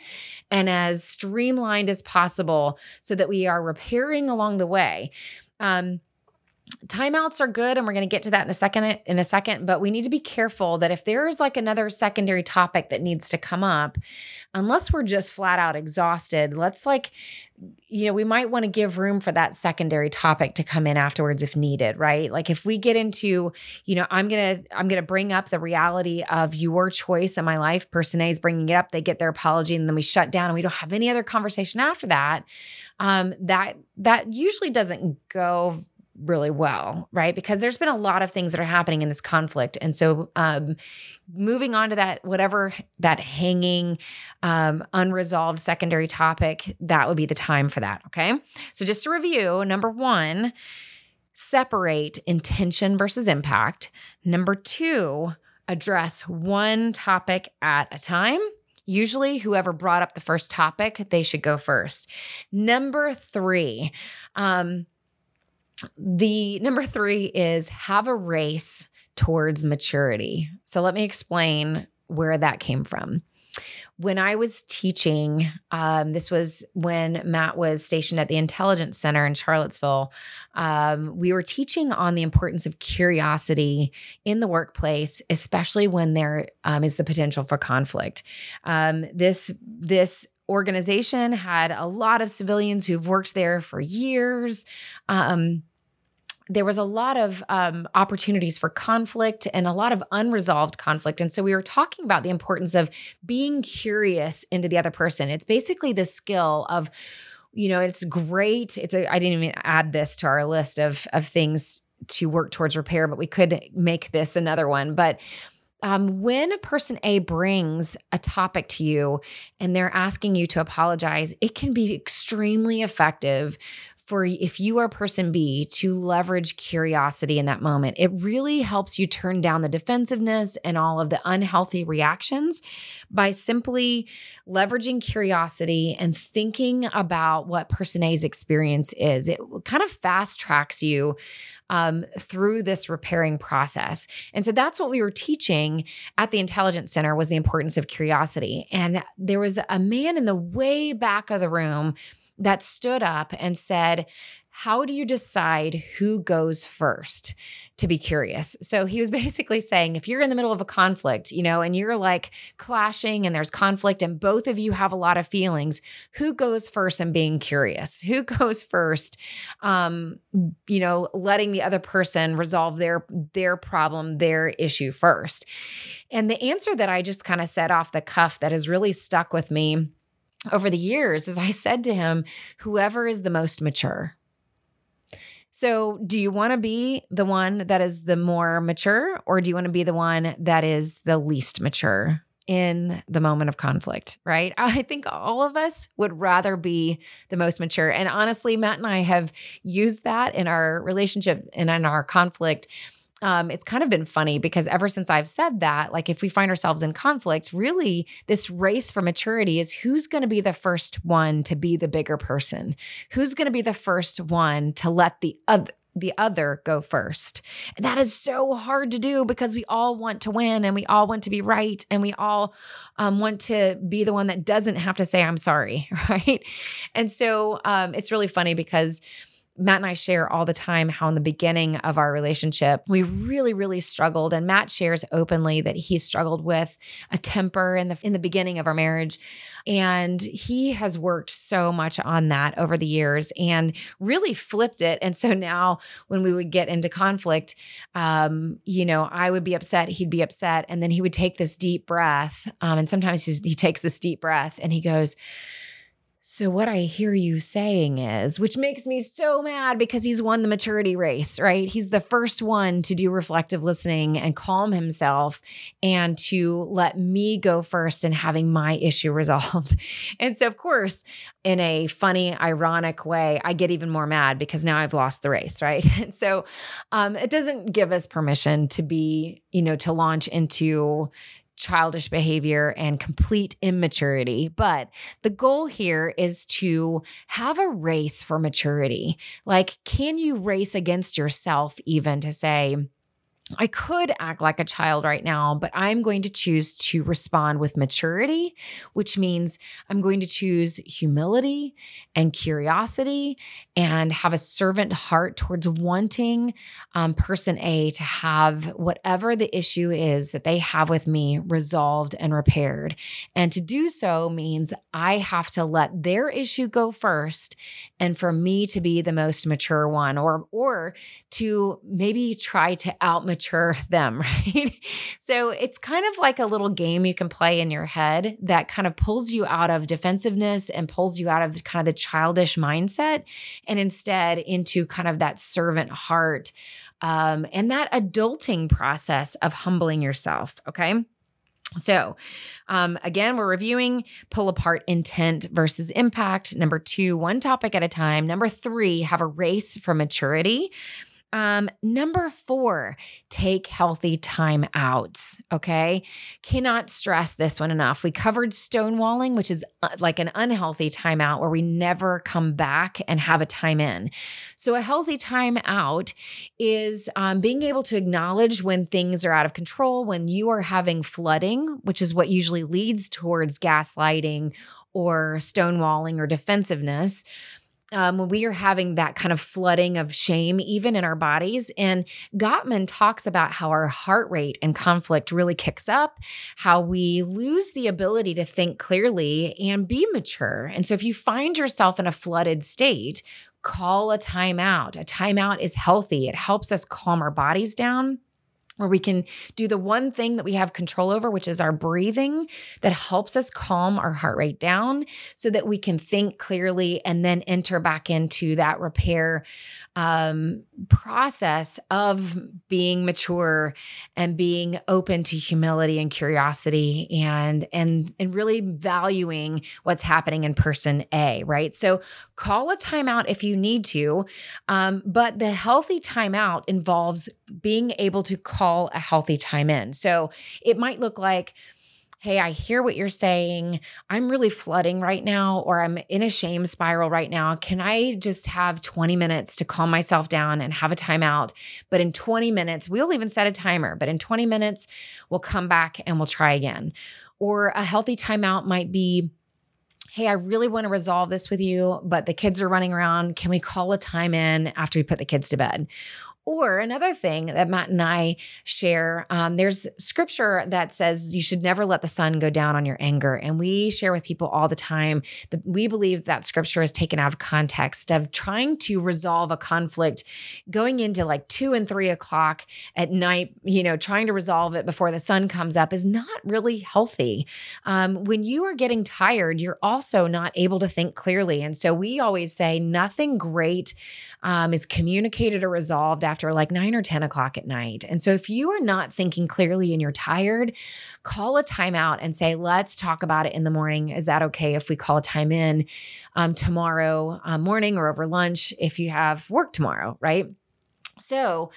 and as streamlined as possible, so that we are repairing along the way. Um, timeouts are good and we're going to get to that in a second in a second but we need to be careful that if there is like another secondary topic that needs to come up unless we're just flat out exhausted let's like you know we might want to give room for that secondary topic to come in afterwards if needed right? Like if we get into you know i'm gonna i'm gonna bring up the reality of your choice in my life. Person a is bringing it up they get their apology and then we shut down and we don't have any other conversation after that. Um that that usually doesn't go really well, right? Because there's been a lot of things that are happening in this conflict. And so um, moving on to that, whatever that hanging, um, unresolved secondary topic, that would be the time for that. Okay. So just to review number one, separate intention versus impact. Number two, address one topic at a time. Usually, whoever brought up the first topic, they should go first. Number three, um, the number three is have a race towards maturity. So let me explain where that came from. When I was teaching, um, this was when Matt was stationed at the Intelligence Center in Charlottesville. Um, we were teaching on the importance of curiosity in the workplace, especially when there um, is the potential for conflict. Um, this this organization had a lot of civilians who've worked there for years. Um, there was a lot of um, opportunities for conflict and a lot of unresolved conflict. And so we were talking about the importance of being curious into the other person. It's basically the skill of, you know, it's great. It's a, I didn't even add this to our list of of things to work towards repair, but we could make this another one. But um, when a person A brings a topic to you and they're asking you to apologize, it can be extremely effective for if you are person B to leverage curiosity in that moment. It really helps you turn down the defensiveness and all of the unhealthy reactions by simply leveraging curiosity and thinking about what person A's experience is. It kind of fast tracks you um, through this repairing process. And so that's what we were teaching at the Intelligence Center was the importance of curiosity. And there was a man in the way back of the room that stood up and said, how do you decide who goes first to be curious? So he was basically saying if you're in the middle of a conflict, you know, and you're like clashing and there's conflict and both of you have a lot of feelings, who goes first in being curious? Who goes first um you know, letting the other person resolve their their problem, their issue first? And the answer that I just kind of said off the cuff that has really stuck with me over the years is I said to him, whoever is the most mature. So, do you want to be the one that is the more mature, or do you want to be the one that is the least mature in the moment of conflict? Right. I think all of us would rather be the most mature. And honestly, Matt and I have used that in our relationship and in our conflict um, it's kind of been funny because ever since I've said that, like if we find ourselves in conflict, really this race for maturity is who's going to be the first one to be the bigger person? Who's going to be the first one to let the other the other go first. And that is so hard to do because we all want to win and we all want to be right and we all um, want to be the one that doesn't have to say, I'm sorry. Right. And so um, it's really funny because Matt and I share all the time how in the beginning of our relationship, we really, really struggled. And Matt shares openly that he struggled with a temper in the in the beginning of our marriage. And he has worked so much on that over the years and really flipped it. And so now when we would get into conflict, um, you know, I would be upset, he'd be upset, and then he would take this deep breath. Um, and sometimes he takes this deep breath and he goes, so, what I hear you saying is, which makes me so mad because he's won the maturity race, right? He's the first one to do reflective listening and calm himself and to let me go first and having my issue resolved. And so, of course, in a funny, ironic way, I get even more mad because now I've lost the race, right? And so, um, it doesn't give us permission to be, you know, to launch into childish behavior and complete immaturity. But the goal here is to have a race for maturity. Like, can you race against yourself even to say, I could act like a child right now, but I'm going to choose to respond with maturity, which means I'm going to choose humility and curiosity and have a servant heart towards wanting um, person A to have whatever the issue is that they have with me resolved and repaired. And to do so means I have to let their issue go first and for me to be the most mature one or or to maybe try to out mature them, right? So it's kind of like a little game you can play in your head that kind of pulls you out of defensiveness and pulls you out of kind of the childish mindset and instead into kind of that servant heart um, and that adulting process of humbling yourself, okay? So, um, again, we're reviewing pull apart intent versus impact. Number two, one topic at a time. Number three, have a race for maturity. Um, number four, take healthy time outs. Okay. Cannot stress this one enough. We covered stonewalling, which is uh, like an unhealthy timeout where we never come back and have a time in. So, a healthy time out is um, being able to acknowledge when things are out of control, when you are having flooding, which is what usually leads towards gaslighting or stonewalling or defensiveness um, when we are having that kind of flooding of shame, even in our bodies. And Gottman talks about how our heart rate and conflict really kicks up, how we lose the ability to think clearly and be mature. And so if you find yourself in a flooded state, call a timeout. A timeout is healthy, it helps us calm our bodies down where we can do the one thing that we have control over, which is our breathing, that helps us calm our heart rate down so that we can think clearly and then enter back into that repair um, process of being mature and being open to humility and curiosity and and and really valuing what's happening in person A, right? So call a timeout if you need to, um, but the healthy timeout involves being able to call a healthy time in. So it might look like, hey, I hear what you're saying. I'm really flooding right now, or I'm in a shame spiral right now. Can I just have 20 minutes to calm myself down and have a timeout? But in 20 minutes, we'll even set a timer, but in 20 minutes, we'll come back and we'll try again. Or a healthy timeout might be, hey, I really want to resolve this with you, but the kids are running around. Can we call a time in after we put the kids to bed? Or another thing that Matt and I share, um, there's scripture that says you should never let the sun go down on your anger. And we share with people all the time that we believe that scripture is taken out of context of trying to resolve a conflict going into like two and three o'clock at night, you know, trying to resolve it before the sun comes up is not really healthy. Um, when you are getting tired, you're also not able to think clearly. And so we always say nothing great um, is communicated or resolved after like nine or 10 o'clock at night. And so if you are not thinking clearly and you're tired, call a timeout and say, let's talk about it in the morning. Is that okay if we call a time in um, tomorrow uh, morning or over lunch if you have work tomorrow, right? So,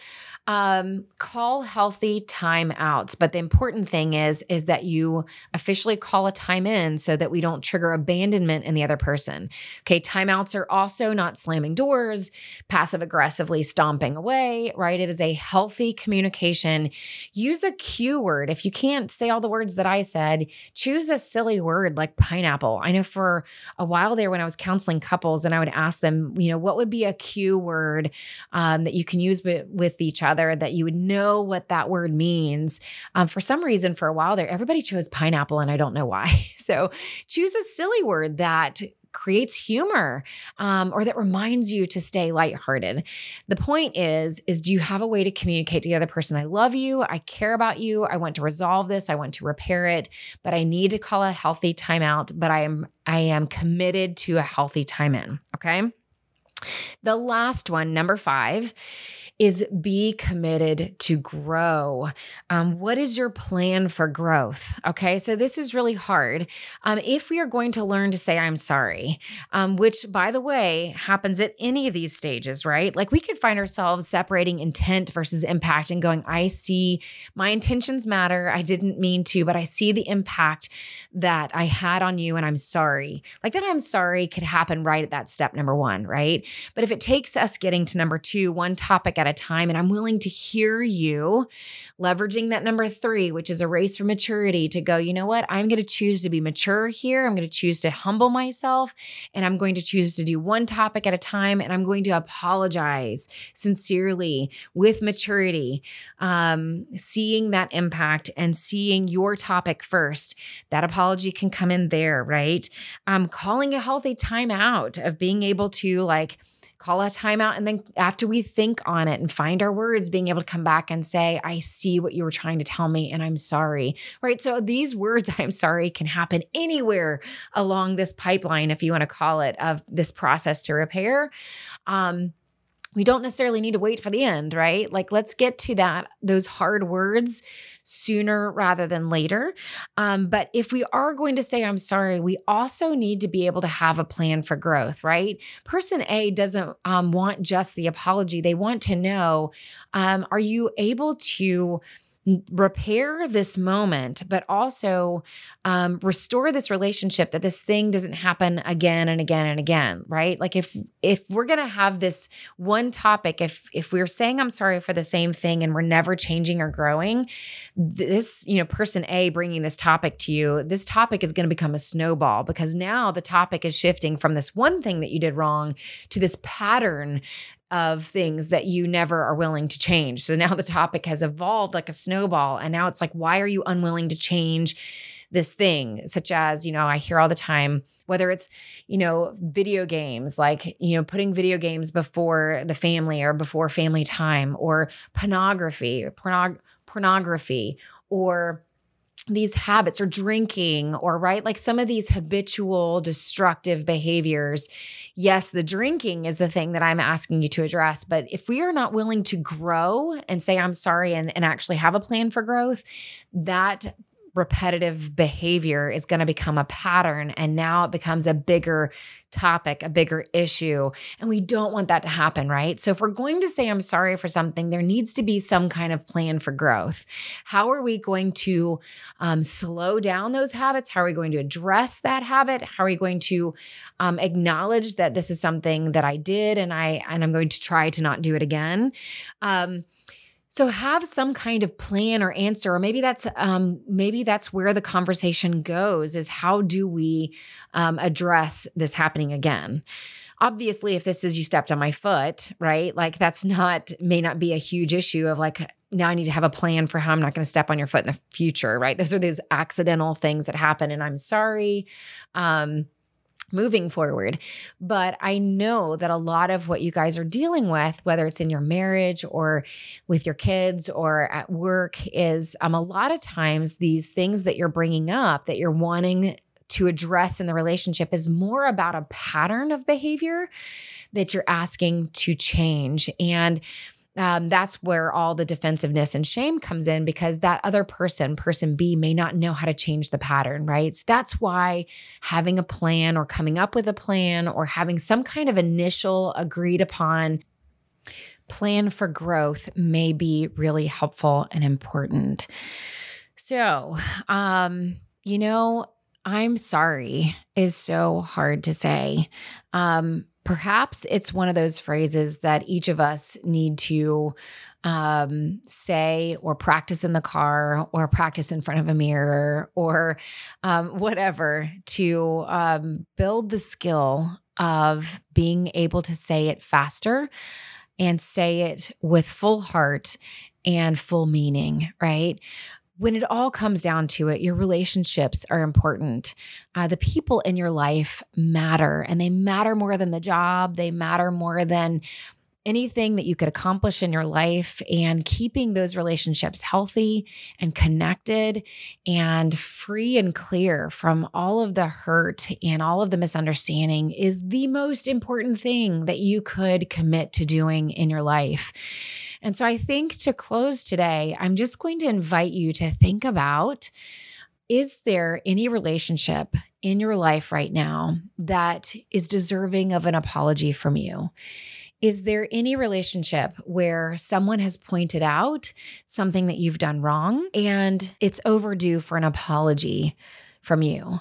um, call healthy timeouts. But the important thing is, is that you officially call a time in so that we don't trigger abandonment in the other person. Okay. Timeouts are also not slamming doors, passive aggressively stomping away, right? It is a healthy communication. Use a cue word. If you can't say all the words that I said, choose a silly word like pineapple. I know for a while there when I was counseling couples and I would ask them, you know, what would be a cue word um, that you can use with, with each other that you would know what that word means. Um, for some reason, for a while there, everybody chose pineapple, and I don't know why. So choose a silly word that creates humor um, or that reminds you to stay lighthearted. The point is, is do you have a way to communicate to the other person, I love you, I care about you, I want to resolve this, I want to repair it, but I need to call a healthy timeout, but I am I am committed to a healthy time in. Okay. The last one, number five, is be committed to grow. Um, what is your plan for growth? Okay, so this is really hard. Um, if we are going to learn to say, I'm sorry, um, which by the way happens at any of these stages, right? Like we could find ourselves separating intent versus impact and going, I see my intentions matter. I didn't mean to, but I see the impact that I had on you and I'm sorry. Like that, I'm sorry could happen right at that step number one, right? But if it takes us getting to number two, one topic at a time, and I'm willing to hear you, leveraging that number three, which is a race for maturity, to go, you know what? I'm going to choose to be mature here. I'm going to choose to humble myself, and I'm going to choose to do one topic at a time, and I'm going to apologize sincerely with maturity, um, seeing that impact and seeing your topic first. That apology can come in there, right? Um, calling a healthy timeout of being able to like, call a timeout and then after we think on it and find our words being able to come back and say i see what you were trying to tell me and i'm sorry right? So these words i'm sorry can happen anywhere along this pipeline if you want to call it of this process to repair. Um, we don't necessarily need to wait for the end, right? Like, let's get to that, those hard words sooner rather than later. Um, but if we are going to say, I'm sorry, we also need to be able to have a plan for growth, right? Person A doesn't um, want just the apology, they want to know um, are you able to repair this moment, but also um, restore this relationship that this thing doesn't happen again and again and again, right? Like if if we're gonna have this one topic, if if we're saying I'm sorry for the same thing and we're never changing or growing, this you know person A bringing this topic to you, this topic is gonna become a snowball because now the topic is shifting from this one thing that you did wrong to this pattern of things that you never are willing to change. So now the topic has evolved like a snowball. And now it's like, why are you unwilling to change this thing? Such as, you know, I hear all the time, whether it's, you know, video games, like, you know, putting video games before the family or before family time, or pornography, pornog- pornography, or these habits or drinking or right like some of these habitual destructive behaviors yes the drinking is the thing that i'm asking you to address but if we are not willing to grow and say i'm sorry and, and actually have a plan for growth that repetitive behavior is going to become a pattern and now it becomes a bigger topic, a bigger issue. And we don't want that to happen, right? So if we're going to say I'm sorry for something, there needs to be some kind of plan for growth. How are we going to um, slow down those habits? How are we going to address that habit? How are we going to um, acknowledge that this is something that I did and I and I'm going to try to not do it again? Um, So have some kind of plan or answer, or maybe that's um, maybe that's where the conversation goes: is how do we um, address this happening again? Obviously, if this is you stepped on my foot, right? Like that's not may not be a huge issue of like now I need to have a plan for how I'm not going to step on your foot in the future, right? Those are those accidental things that happen, and I'm sorry. Um, moving forward. But I know that a lot of what you guys are dealing with, whether it's in your marriage or with your kids or at work, is um, a lot of times these things that you're bringing up that you're wanting to address in the relationship is more about a pattern of behavior that you're asking to change. And um, that's where all the defensiveness and shame comes in because that other person, person B, may not know how to change the pattern, right? So that's why having a plan or coming up with a plan or having some kind of initial agreed upon plan for growth may be really helpful and important. So, um, you know, I'm sorry is so hard to say. Um, perhaps it's one of those phrases that each of us need to um, say or practice in the car or practice in front of a mirror or um, whatever to um, build the skill of being able to say it faster and say it with full heart and full meaning, right? When it all comes down to it, your relationships are important. Uh, the people in your life matter, and they matter more than the job. They matter more than anything that you could accomplish in your life. And keeping those relationships healthy and connected and free and clear from all of the hurt and all of the misunderstanding is the most important thing that you could commit to doing in your life. And so I think to close today, I'm just going to invite you to think about is there any relationship in your life right now that is deserving of an apology from you? Is there any relationship where someone has pointed out something that you've done wrong and it's overdue for an apology from you?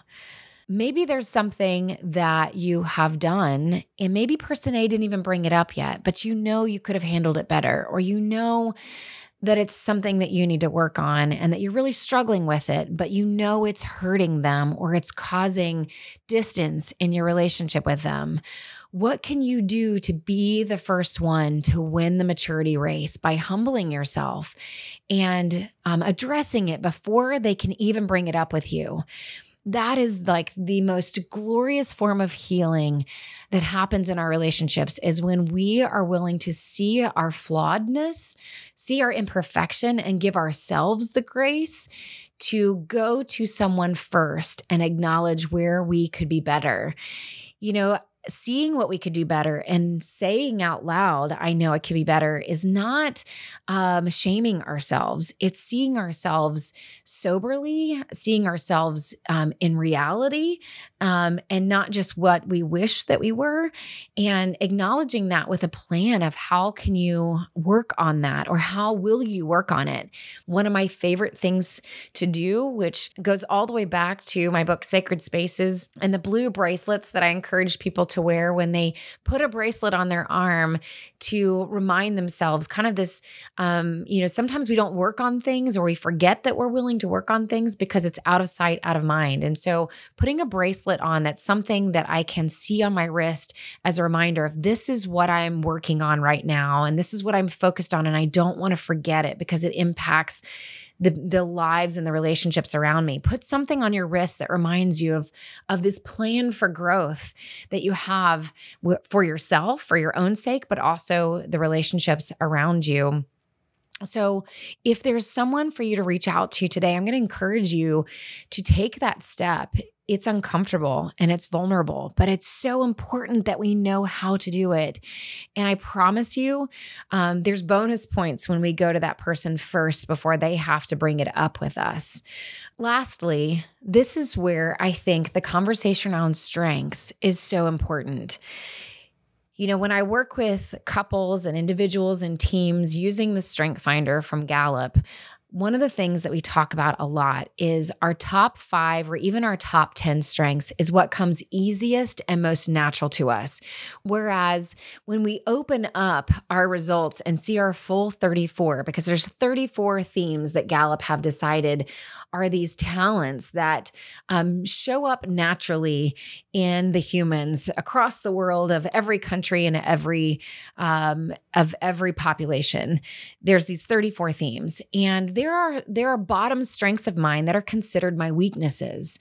maybe there's something that you have done, and maybe person A didn't even bring it up yet, but you know you could have handled it better, or you know that it's something that you need to work on and that you're really struggling with it, but you know it's hurting them or it's causing distance in your relationship with them. What can you do to be the first one to win the maturity race by humbling yourself and um, addressing it before they can even bring it up with you? that is like the most glorious form of healing that happens in our relationships is when we are willing to see our flawedness, see our imperfection, and give ourselves the grace to go to someone first and acknowledge where we could be better. You know, seeing what we could do better and saying out loud, I know it could be better, is not um, shaming ourselves. It's seeing ourselves soberly, seeing ourselves um, in reality, um, and not just what we wish that we were, and acknowledging that with a plan of how can you work on that or how will you work on it. One of my favorite things to do, which goes all the way back to my book, Sacred Spaces, and the blue bracelets that I encourage people to wear when they put a bracelet on their arm to remind themselves kind of this um, you know sometimes we don't work on things or we forget that we're willing to work on things because it's out of sight out of mind. And so putting a bracelet on that's something that i can see on my wrist as a reminder of this is what i'm working on right now and this is what i'm focused on and i don't want to forget it because it impacts the the lives and the relationships around me. Put something on your wrist that reminds you of of this plan for growth that you have for yourself, for your own sake, but also the relationships around you. So, if there's someone for you to reach out to today, I'm going to encourage you to take that step it's uncomfortable and it's vulnerable, but it's so important that we know how to do it. And I promise you, um, there's bonus points when we go to that person first before they have to bring it up with us. Lastly, this is where I think the conversation on strengths is so important. You know, when I work with couples and individuals and teams using the Strength Finder from Gallup, one of the things that we talk about a lot is our top five or even our top 10 strengths is what comes easiest and most natural to us. Whereas when we open up our results and see our full 34, because there's 34 themes that Gallup have decided are these talents that um, show up naturally in the humans across the world of every country and every um, of every population. There's these 34 themes, and there are there are bottom strengths of mine that are considered my weaknesses,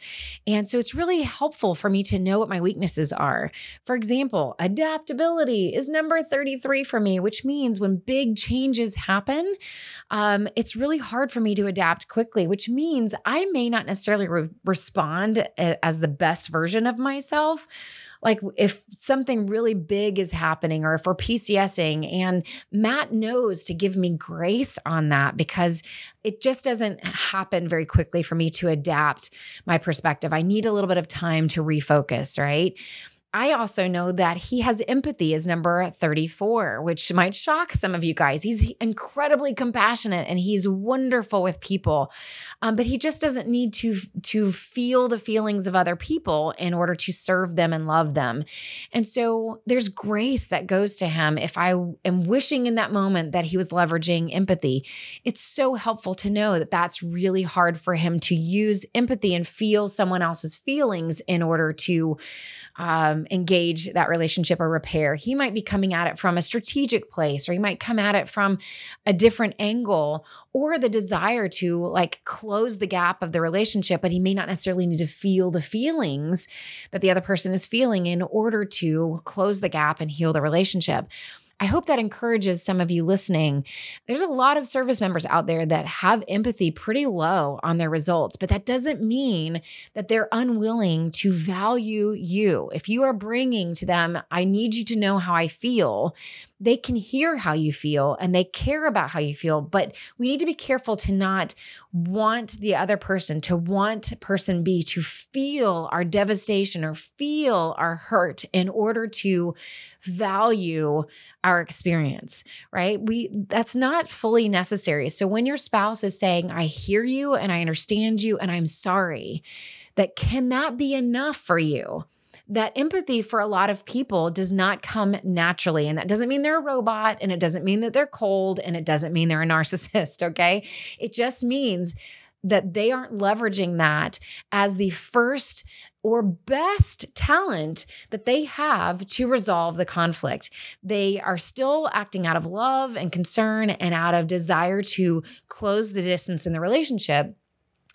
and so it's really helpful for me to know what my weaknesses are. For example, adaptability is number 33 for me, which means when big changes happen, um, it's really hard for me to adapt quickly, which means I may not necessarily re- respond as the best version of myself. Like if something really big is happening or if we're PCSing, and Matt knows to give me grace on that because it just doesn't happen very quickly for me to adapt my perspective. I need a little bit of time to refocus, right? I also know that he has empathy as number 34, which might shock some of you guys. He's incredibly compassionate and he's wonderful with people. Um, but he just doesn't need to, to feel the feelings of other people in order to serve them and love them. And so there's grace that goes to him if I am wishing in that moment that he was leveraging empathy. It's so helpful to know that that's really hard for him to use empathy and feel someone else's feelings in order to um, Um, engage that relationship or repair. He might be coming at it from a strategic place, or he might come at it from a different angle, or the desire to like close the gap of the relationship, but he may not necessarily need to feel the feelings that the other person is feeling in order to close the gap and heal the relationship. I hope that encourages some of you listening. There's a lot of service members out there that have empathy pretty low on their results, but that doesn't mean that they're unwilling to value you. If you are bringing to them, I need you to know how I feel, they can hear how you feel and they care about how you feel, but we need to be careful to not want the other person, to want person B to feel our devastation or feel our hurt in order to value our experience, right? We that's not fully necessary. So when your spouse is saying, "I hear you and I understand you and I'm sorry," that can that be enough for you? That empathy for a lot of people does not come naturally. And that doesn't mean they're a robot and it doesn't mean that they're cold and it doesn't mean they're a narcissist. Okay. It just means that they aren't leveraging that as the first or best talent that they have to resolve the conflict. They are still acting out of love and concern and out of desire to close the distance in the relationship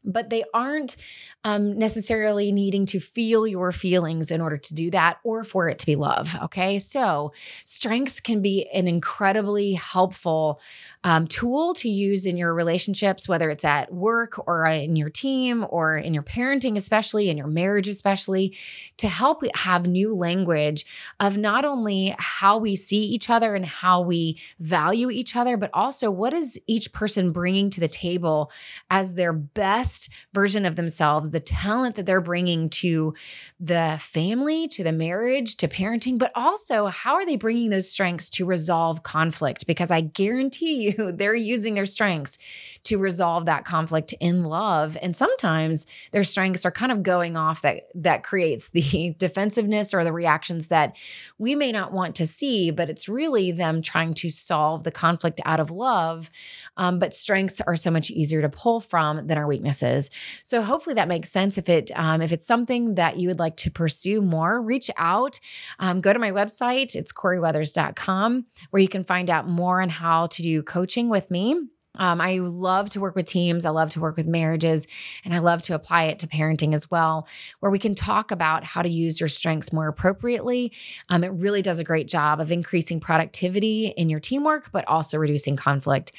but they aren't um, necessarily needing to feel your feelings in order to do that or for it to be love. Okay. So, strengths can be an incredibly helpful um, tool to use in your relationships, whether it's at work or in your team or in your parenting, especially in your marriage, especially to help have new language of not only how we see each other and how we value each other, but also what is each person bringing to the table as their best version of themselves, the talent that they're bringing to the family, to the marriage, to parenting, but also how are they bringing those strengths to resolve conflict? Because I guarantee you they're using their strengths to resolve that conflict in love. And sometimes their strengths are kind of going off that that creates the defensiveness or the reactions that we may not want to see, but it's really them trying to solve the conflict out of love. Um, but strengths are so much easier to pull from than our weaknesses. So hopefully that makes sense. If it um, if it's something that you would like to pursue more, reach out. Um, go to my website. It's CorieWeathers.com where you can find out more on how to do coaching with me. Um, I love to work with teams. I love to work with marriages, and I love to apply it to parenting as well, where we can talk about how to use your strengths more appropriately. Um, it really does a great job of increasing productivity in your teamwork, but also reducing conflict.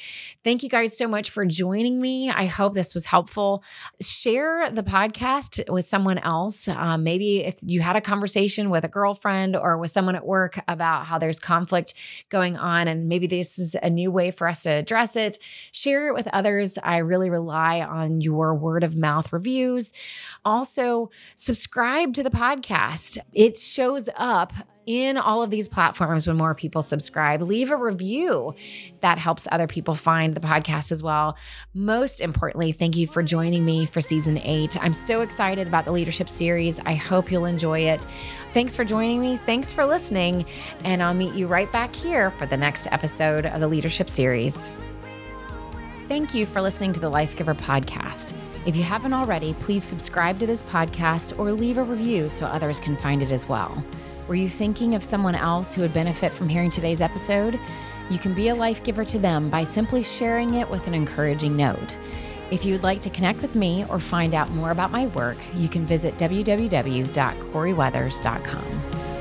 Thank you guys so much for joining me. I hope this was helpful. Share the podcast with someone else. Um, maybe if you had a conversation with a girlfriend or with someone at work about how there's conflict going on, and maybe this is a new way for us to address it share it with others. I really rely on your word of mouth reviews. Also, subscribe to the podcast. It shows up in all of these platforms when more people subscribe. Leave a review that helps other people find the podcast as well. Most importantly, thank you for joining me for season eight. I'm so excited about the leadership series. I hope you'll enjoy it. Thanks for joining me. Thanks for listening. And I'll meet you right back here for the next episode of the leadership series. Thank you for listening to the Life Giver podcast. If you haven't already, please subscribe to this podcast or leave a review so others can find it as well. Were you thinking of someone else who would benefit from hearing today's episode? You can be a life giver to them by simply sharing it with an encouraging note. If you would like to connect with me or find out more about my work, you can visit www.corieweathers.com.